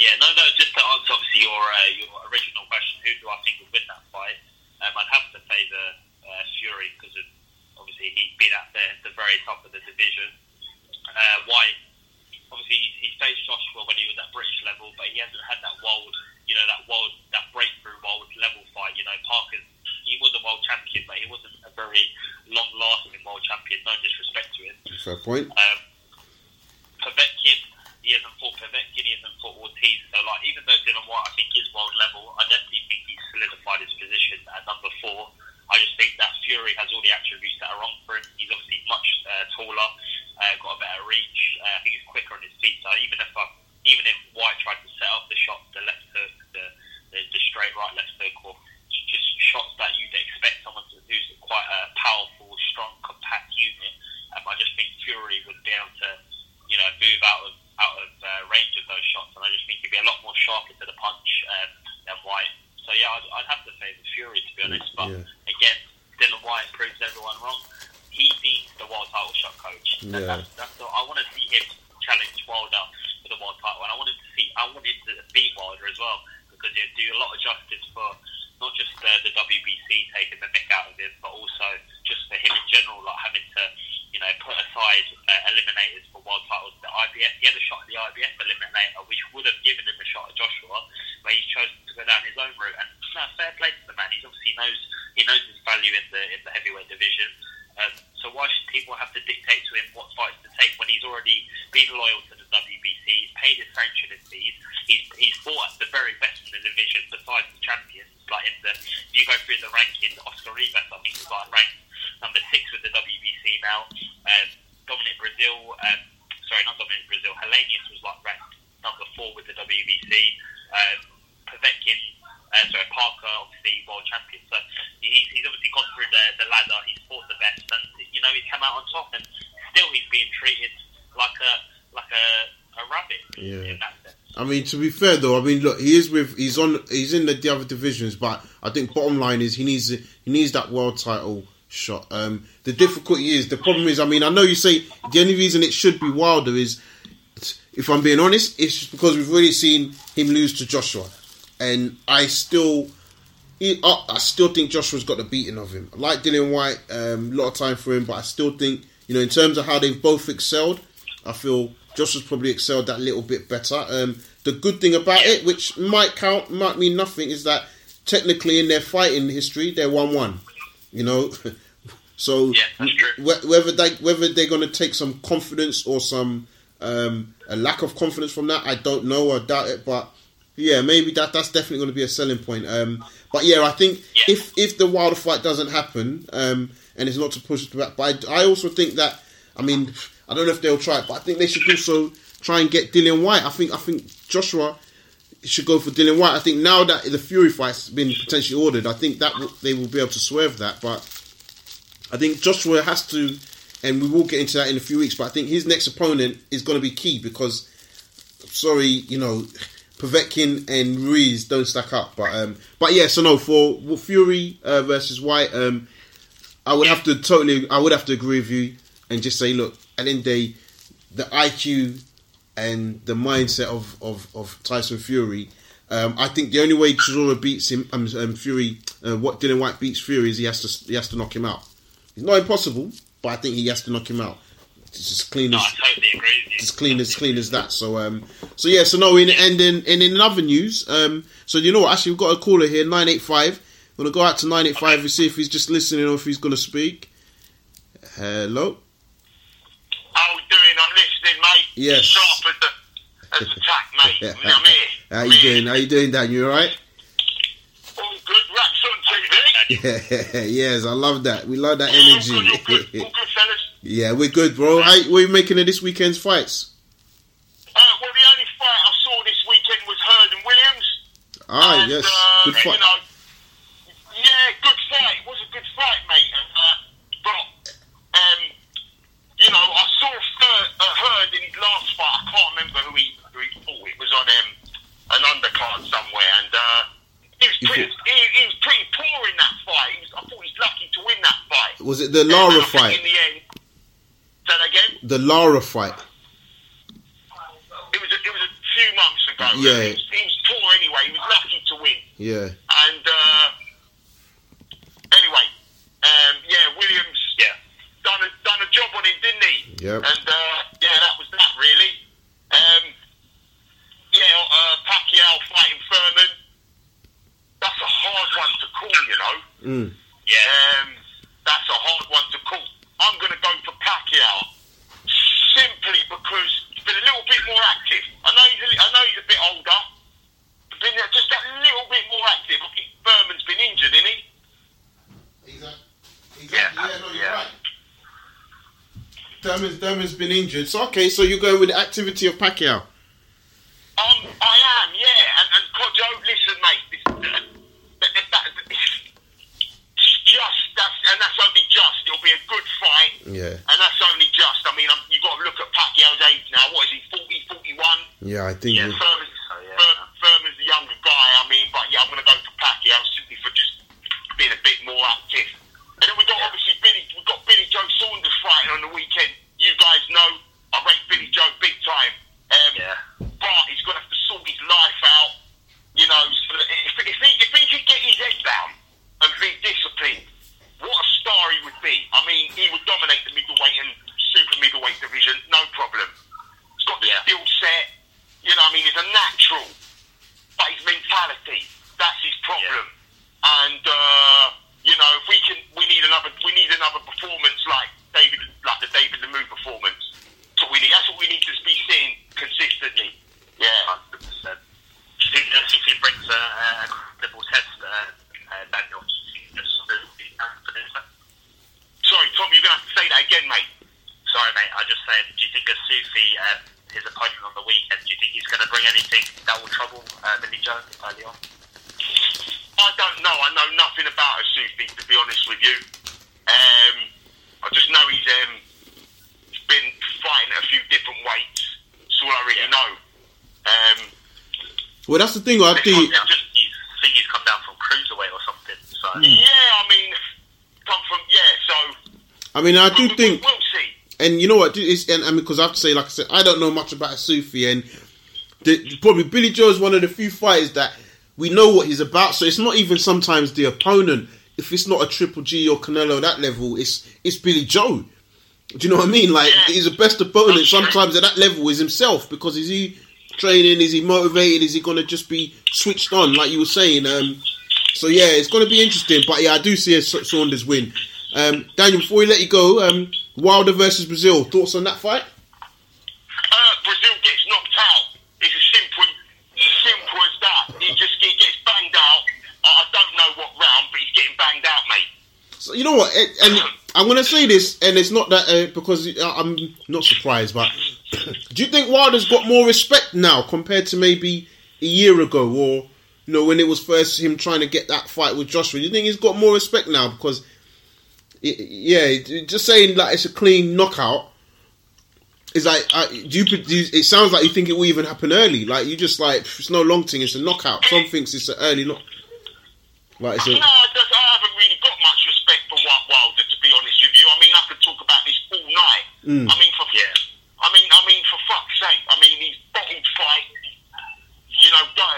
Yeah, no, no. Just to answer obviously your uh, your original question, who do I think would win that fight? Um, I'd have to say the uh, Fury because obviously he's been at the, the very top of the division. Uh, Whyte, obviously he, he faced Joshua when he was at British level, but he hasn't had that world, you know, that world, that breakthrough world level fight. You know, Parker's he was a world champion, but he wasn't a very long-lasting world champion. No disrespect to him. Fair point. Um, Povetkin, he hasn't fought Povetkin, he hasn't fought Ortiz. So, like, even though Dillian Whyte, I think, is world level, I definitely think he's solidified his position at number four. I just think that Fury has all the attributes that are wrong for him. He's obviously much uh, taller, uh, got a better reach. Uh, I think he's quicker on his feet. So even if I, even if Whyte tried to set up the shot, the left hook, the the, the straight right left hook, or just shots that you'd expect someone to who's quite a powerful, strong, compact unit, um, I just think Fury would be able to, you know, move out of out of uh, range of those shots, and I just think he'd be a lot more sharper to the punch um, than Whyte. So yeah, I'd, I'd have to say the Fury to be honest. But Yeah. again, Dillian Whyte proves everyone wrong. He needs the world title shot coach. And Yeah. That's, that's the, I want to see him challenge Wilder for the world title, and I wanted to see I wanted to beat Wilder as well because he'd do a lot of justice for not just uh, the WBC taking the nick out of him, but also just for him in general, like having to you know put aside uh, eliminators for world titles. The IBF, he had a shot at the IBF eliminator, which would have given him a shot at Joshua, but he's chosen to go down his own route. And no, fair play to the man. He obviously knows he knows his value in the in the heavyweight division. Um, so why should people have to dictate to him what fights to take when he's already been loyal to the WBC? He's paid his sanctioning fees. He's he's fought at the very best in the division besides the champions. Like in the if you go through the rankings, Oscar Rivas I think is like ranked number six with the WBC now. Um, Dominic Breazeale, um, sorry, not Dominic Breazeale. Helenius was like ranked number four with the WBC. Um, Povetkin, uh, sorry, Parker, obviously world champion. So he's, he's obviously gone through the, the ladder. He's fought the best, and you know he's come out on top. And still, he's being treated like a like a, a rabbit Yeah. in that sense. I mean, to be fair though, I mean, look, he is with he's on he's in the, the other divisions, but I think bottom line is he needs he needs that world title shot. Um, the difficulty is the problem is, I mean, I know you say the only reason it should be Wilder is, if I'm being honest, it's because we've already seen him lose to Joshua, and I still. I, still think Joshua's got the beating of him. I like Dillian Whyte, um, a lot of time for him, but I still think, you know, in terms of how they've both excelled, I feel Joshua's probably excelled that little bit better. Um, the good thing about it, which might count, might mean nothing, is that technically in their fighting history, they're one-one. You know, so Yeah, that's true. wh- whether they whether they're going to take some confidence or some um, a lack of confidence from that, I don't know. I doubt it, but yeah, maybe that that's definitely going to be a selling point. Um, but yeah, I think Yeah. if if the Wilder fight doesn't happen, um, and it's not to push it back, but I, I also think that I mean I don't know if they'll try it, but I think they should also try and get Dillian Whyte. I think I think Joshua should go for Dillian Whyte. I think now that the Fury fight's been potentially ordered, I think that they will be able to swerve that. But I think Joshua has to, and we will get into that in a few weeks. But I think his next opponent is going to be key because, sorry, you know, Povetkin and Ruiz don't stack up. But um, but yeah, so no for Fury uh, versus Whyte, um, I would have to totally, I would have to agree with you and just say, look, at the end of the day, the IQ and the mindset of of, of Tyson Fury. Um, I think the only way Chisora beats him, um, um, Fury, uh, what Dillian Whyte beats Fury is he has to he has to knock him out. It's not impossible, but I think he has to knock him out. It's just clean No, as I totally agree with you. as clean as clean as that. So um, so yeah, so no, in and in and in other news, um, so you know what? Actually, we've got a caller here, nine eight five. We're gonna go out to nine eight five and see if he's just listening or if he's gonna speak. Hello. How we doing? I'm listening, mate. Yes. Sharp as a, as a tack, mate. I'm here. How you doing? How you doing, Dan? You alright? All good. Wraps on TV. Yeah, yes, I love that. We love that All energy. good, all good, all good, fellas. yeah, we're good, bro. How what are you making of this weekend's fights? Uh, well, the only fight I saw this weekend was Hurd and Williams. Ah, and, yes, uh, good You fight. know, remember who he, who he fought. It was on um, an undercard somewhere, and uh, he, was pretty, he, he, was pretty poor in that fight. Was, I thought he was lucky to win that fight. Was it the Lara fight? In the end, that again? The Lara fight. It was, a, it was a few months ago. Yeah. He was, he was poor anyway. He was lucky to win. Yeah. And uh, anyway, um, yeah, Williams. Yeah done a, done a job on him, didn't he? Yep. And uh, yeah, that was that really. Um, yeah, uh, Pacquiao fighting Thurman. That's a hard one to call, you know. Mm. Yeah. Um, that's a hard one to call. I'm going to go for Pacquiao simply because he's been a little bit more active. I know he's a, li- I know he's a bit older, but been just that little bit more active. I think Thurman's been injured, isn't he? Exactly. Yeah, Yeah, no, you're yeah. right. Thurman's, Thurman's been injured. So, okay, so you're going with the activity of Pacquiao. Um, I am, yeah. And, and Kojo, listen, mate. This, that, that, that, it's just that's and that's only just. It'll be a good fight, Yeah. and that's only just. I mean, um, you've got to look at Pacquiao's age now. What is he? 40, 41? Yeah, I think. Yeah Thurman's, So, yeah. Fur- Thurman's the younger guy. I mean, but yeah, I'm going to go for Pacquiao simply for just being a bit more active. And then we got obviously Billy. We got Billy Joe Saunders fighting on the weekend. You guys know I rate Billy Joe big time. Um, Yeah. But he's going to have to sort his life out. You know, so that if, if he if he could get his head down and be disciplined, what a star he would be. I mean, he would dominate the middleweight and super middleweight division, no problem. He's got the Yeah. skill set. You know, I mean, he's a natural. But his mentality, that's his problem. And uh, you know, if we can, we need another, we need another performance like David, like the David Lemieux performance. That's what we need. That's what we need to be seeing consistently. Yeah. Hundred percent. Do you think that if he brings a, a credible test, uh, uh, Daniel? do you think Just really confident? Sorry, Tom, you're gonna have to say that again, mate. Sorry, mate. I just saying. Do you think Isufi, uh, his opponent on the weekend, do you think he's going to bring anything that will trouble uh, Billy Joe early on? I don't know. I know nothing about a Sufi, to be honest with you. Um, I just know he's um, he's been fighting at a few different weights. That's all I really Yeah. know. Um, Well, that's the thing. I think. not- I just he's, think he's come down from cruiserweight or something. So hmm. yeah, I mean, come from yeah. So I mean, I do we- think. we'll see. And you know what? It's, and I mean, because I have to say, like I said, I don't know much about Isufi, and the, probably Billy Joe is one of the few fighters that we know what he's about. So it's not even sometimes the opponent. If it's not a Triple G or Canelo that level, it's it's Billy Joe. Do you know what I mean? Like Yeah. he's the best opponent. Sometimes at that level is himself because is he training? Is he motivated? Is he going to just be switched on like you were saying? Um, so yeah, it's going to be interesting. But yeah, I do see a Sa- Saunders win. Um, Daniel, before we let you go, um, Wilder versus Breazeale. Thoughts on that fight? Uh, Breazeale gets knocked out. It's as simple, simple as that. He just he gets banged out. I don't know what round, but he's getting banged out, mate. So you know what? And, and I'm to say this, and it's not that uh, because I'm not surprised, but do you think Wilder's got more respect now compared to maybe a year ago, or you know when it was first him trying to get that fight with Joshua? Do you think he's got more respect now because? it- Yeah, just saying like it's a clean knockout. Is like, uh, do you, do you? It sounds like you think it will even happen early. Like you just like it's no long thing. It's a knockout. Some thinks it's an early knock. Like it's I haven't really got much respect for Wa- Wilder, to be honest with you. I mean, I could talk about this all night. Mm. I mean, for Yeah. I mean, I mean, for fuck's sake. I mean, he's bottled fight. You know, go,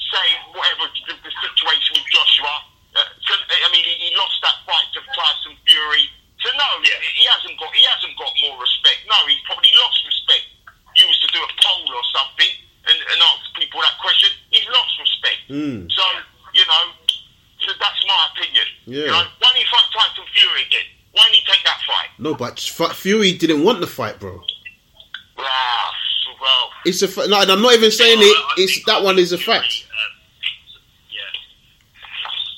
say whatever the, the situation with Joshua. Uh, to, I mean, he, he lost that fight to Tyson Fury. So no, Yeah. he hasn't got he hasn't got more respect. No, he's probably lost respect. He used to do a poll or something and, and ask people that question. He's lost respect. Mm. So you know, so that's my opinion. Yeah. You know, why don't he fight Tyson Fury again? Why don't he take that fight? No, but Fury didn't want the fight, bro. Well, It's a fa- no. I'm not even saying Well, it. It's that one is a fact, um, yeah.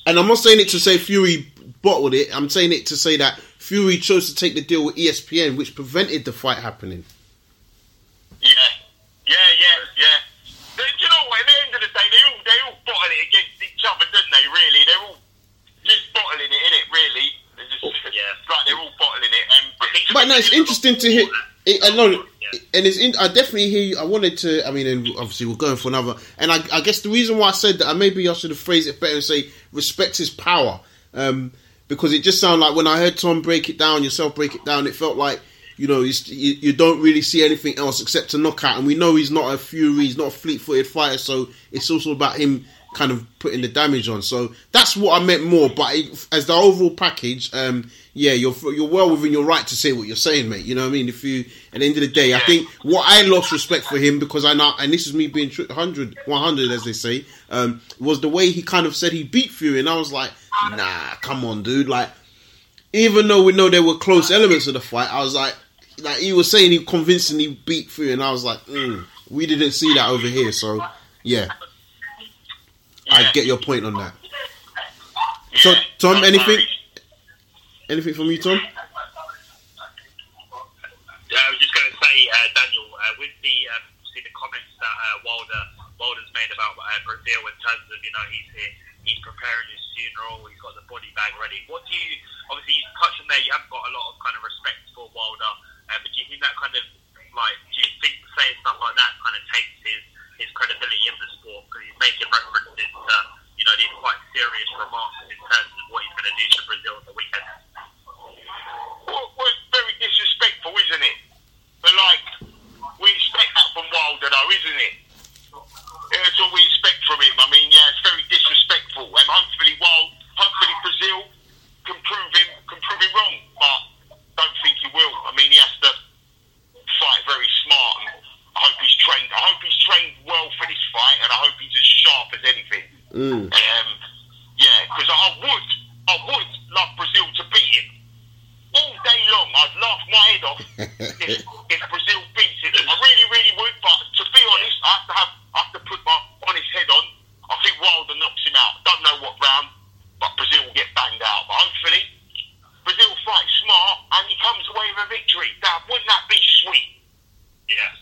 and I'm not saying it to say Fury bottled it. I'm saying it to say that Fury chose to take the deal with ESPN, which prevented the fight happening. yeah, yeah, yeah, yeah. They, you know what? At the end of the day, they all they all bottle it against each other, don't they? Really, they're all just bottling it, innit? Really, they're just Yeah. like they're all bottling it. And I think But no, it's interesting to hear. It, I know, and it's. In, I definitely hear. You, I wanted to. I mean, obviously we're going for another. And I, I guess the reason why I said that, maybe I should have phrased it better and say respect his power. Um, because it just sounded like when I heard Tom break it down, yourself break it down, it felt like you know you, you don't really see anything else except a knockout, and we know he's not a Fury, he's not a fleet-footed fighter, so it's also about him kind of putting the damage on. So that's what I meant more. But as the overall package, um, yeah, you're you're well within your right to say what you're saying, mate. You know what I mean? If you at the end of the day, I think what I lost respect for him because I know, and this is me being 100, 100 as they say, um, was the way he kind of said he beat Fury, and I was like, nah, come on, dude. Like, even though we know there were close elements of the fight, I was like, like he was saying he convincingly beat Fury, and I was like, mm, we didn't see that over here. So yeah, I get your point on that. So Tom, anything? Anything from you, Tom? Yeah, I was just going to say, uh, Daniel, uh, with the um, see the comments that uh, Wilder Wilder's made about uh, Breazeale in terms of you know he's here, he's preparing his funeral, he's got the body bag ready. What do you obviously you touched on there? You haven't got a lot of kind of respect for Wilder, uh, but do you think that kind of like do you think saying stuff like that kind of takes his his credibility in the sport because he's making references to you know these quite serious remarks in terms of what he's going to do to Breazeale at the weekend? Well, it's very disrespectful, isn't it? But like, we expect that from Wilder, though, isn't it? That's all we expect from him. I mean, yeah, it's very disrespectful, and hopefully, Wild, hopefully Breazeale can prove him can prove him wrong, but don't think he will. I mean, he has to fight very smart, and I hope he's trained. I hope he's trained well for this fight, and I hope he's as sharp as anything. Mm. Um, yeah, because I would, I would love Breazeale to beat him all day long. I'd laugh my head off if, if Breazeale beats him. I really, really would. But to be honest, I have to have, I have to put my honest head on. I think Wilder knocks him out. Don't know what round, but Breazeale will get banged out. But hopefully, Breazeale fights smart and he comes away with a victory. Now, wouldn't that be sweet? Yeah.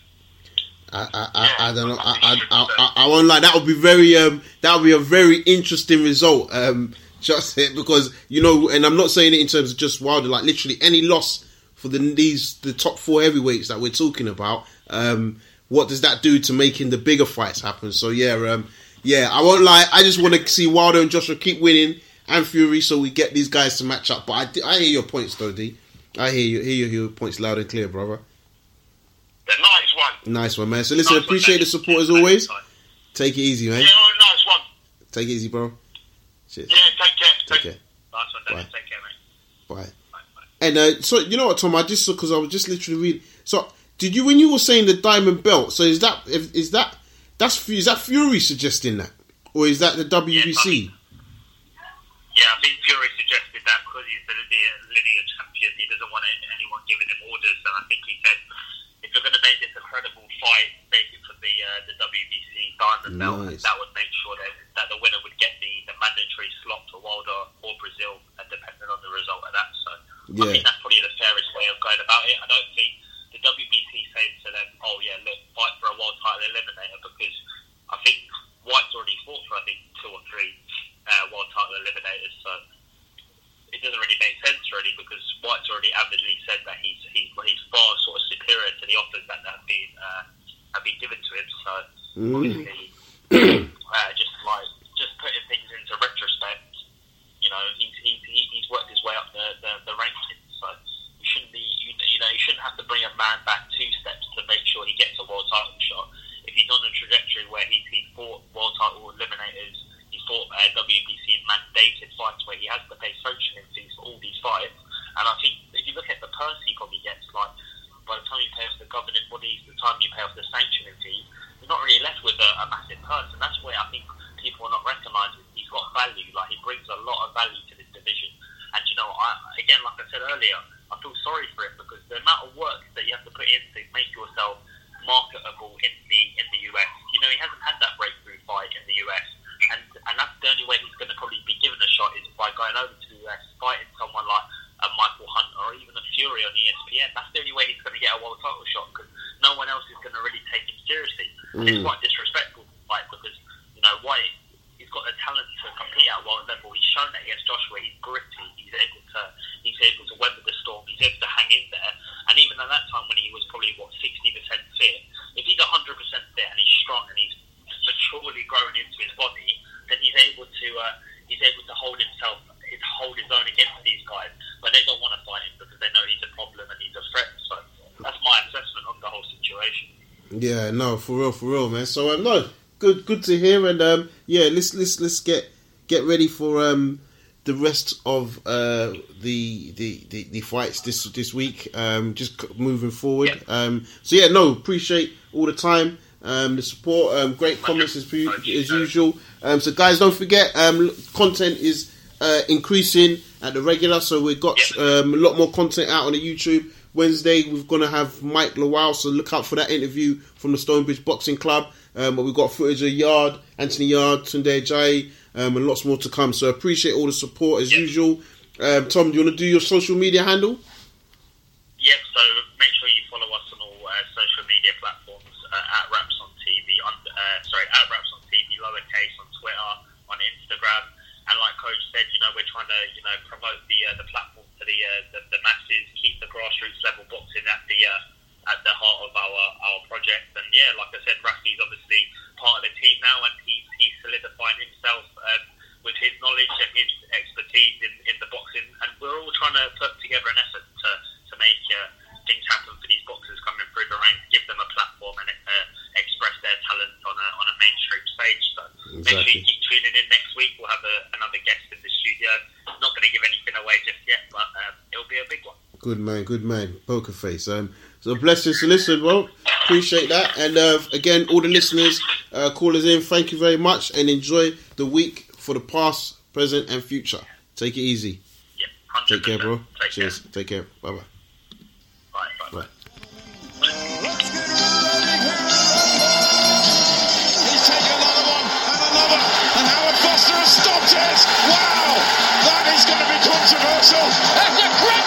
I, I, I, I don't know. I, I, I, I, I won't lie. That would be very um. That would be a very interesting result. Um, just it because you know, and I'm not saying it in terms of just Wilder. Like literally any loss for the these the top four heavyweights that we're talking about. Um, what does that do to making the bigger fights happen? So yeah, um, yeah. I won't lie. I just want to see Wilder and Joshua keep winning and Fury, so we get these guys to match up. But I, I hear your points, though, D. I hear you. Hear your points loud and clear, brother. The nice one. Nice one, man. So listen, Nice appreciate mate. the support as always. Take it easy, man. Yeah, nice one. Take it easy, bro. Cheers. Yeah, take care. Take care. Nice one. Bye. Take care, mate. Bye. And uh, so you know what, Tom? I just because I was just literally reading. So did you when you were saying the diamond belt? So is that if, is that that's is that Fury suggesting that, or is that the WBC? Yeah, I think Fury suggested that because he's the linear, linear champion, he doesn't want any- anyone giving him orders. And I think he said, if you're going to make this a credible fight, make it for the uh, the WBC diamond belt. Nice. That would make sure that, that the winner would get the, the mandatory slot to Wilder or Breazeale, uh, depending on the result of that. So I think that's probably the fairest way of going about it. I don't think the WBC says to them, oh yeah, look, fight for a world title eliminator because I think Whyte's already fought for I think two or three uh, world title eliminators. So it doesn't really make sense really because Whyte's already avidly said that he's he's, he's far sort of superior to the offers that have been uh, have been given to him. So Mm. obviously, uh, just like just putting things into retrospect, you know, he's he's he's worked his way up the the, the rankings. So you shouldn't be you, you know you shouldn't have to bring a man back two steps to make sure he gets a world title shot. If he's on a trajectory where he's he fought world title eliminators, he fought uh, WBC mandated fights where he has to pay sanctioning fees for all these fights. And I think if you look at the purse he probably gets, like by the time you pay off the governing bodies, the time you pay off the sanctioning fees, you're not really left with a, a massive purse. And that's where I think people are not recognising he's got value. Like he brings a lot of value to this division. And you know, I, again, like I said earlier, I feel sorry for him because the amount of work that you have to put in to make yourself marketable in the in the US. You know, he hasn't had that breakthrough fight in the US, and and that's the only way he's going to probably be given a shot is by going over to the US, fighting someone like a Michael Hunt or even a Fury on E ESPN. That's the only way he's going to get a world title shot because no one else is going to really take him seriously. And it's Mm. quite disrespectful, like because you know Whyte. He's got the talent to compete at world level. He's shown that against Joshua. He's gritty. He's able to. He's able to weather the storm. He's able to hang in there. And even at that time, when he was probably what sixty percent fit, if he's hundred percent fit and he's strong and he's maturely grown into his body, then he's able to. Uh, he's able to hold himself. His hold his own against Yeah, no, for real, for real, man. So um, no, good, good to hear, and um, yeah, let's let's let's get get ready for um the rest of uh the the the, the fights this this week. Um, just moving forward. Yeah. Um, so yeah, no, appreciate all the time. Um, the support, um, great comments as, pu- Thank you, as usual. Um, so guys, don't forget, um, content is uh, increasing at the regular. So we've got um, a lot more content out on the YouTube. Wednesday, we're going to have Mike Lowell, so look out for that interview from the Stonebridge Boxing Club. Um, but we've got footage of Yarde, Anthony Yarde, Tunde Ajayi, um, and lots more to come. So appreciate all the support as Yeah. usual. Um, Tom, do you want to do your social media handle? Yep, so make sure you follow us on all uh, social media platforms uh, at Wraps on TV, on, uh, sorry, at Wraps on TV, lowercase on Twitter, on Instagram. Like Coach said, you know, we're trying to, you know, promote the uh, the platform to the, uh, the the masses, keep the grassroots level boxing at the uh, at the heart of our our project. And yeah, like I said, Rafi's obviously part of the team now, and he's he's solidifying himself um, with his knowledge and his expertise in, in the boxing. And we're all trying to put together an effort to to make uh, things happen for these boxers coming through the ranks, give them a platform and uh, express their talent on a on a mainstream stage. So make sure you keep tuning in next week. We'll have a, another guest in the studio. Not going to give anything away just yet, but um, it'll be a big one. Good man, good man, poker face. Um, so blessings to listen, bro. Appreciate that. And uh, again, all the listeners, uh, callers in, thank you very much, and enjoy the week for the past, present, and future. Take it easy. Yeah, Take care, bro. Take Cheers. care. Take care. Bye. Bye. Sanchez. Wow, that is going to be controversial.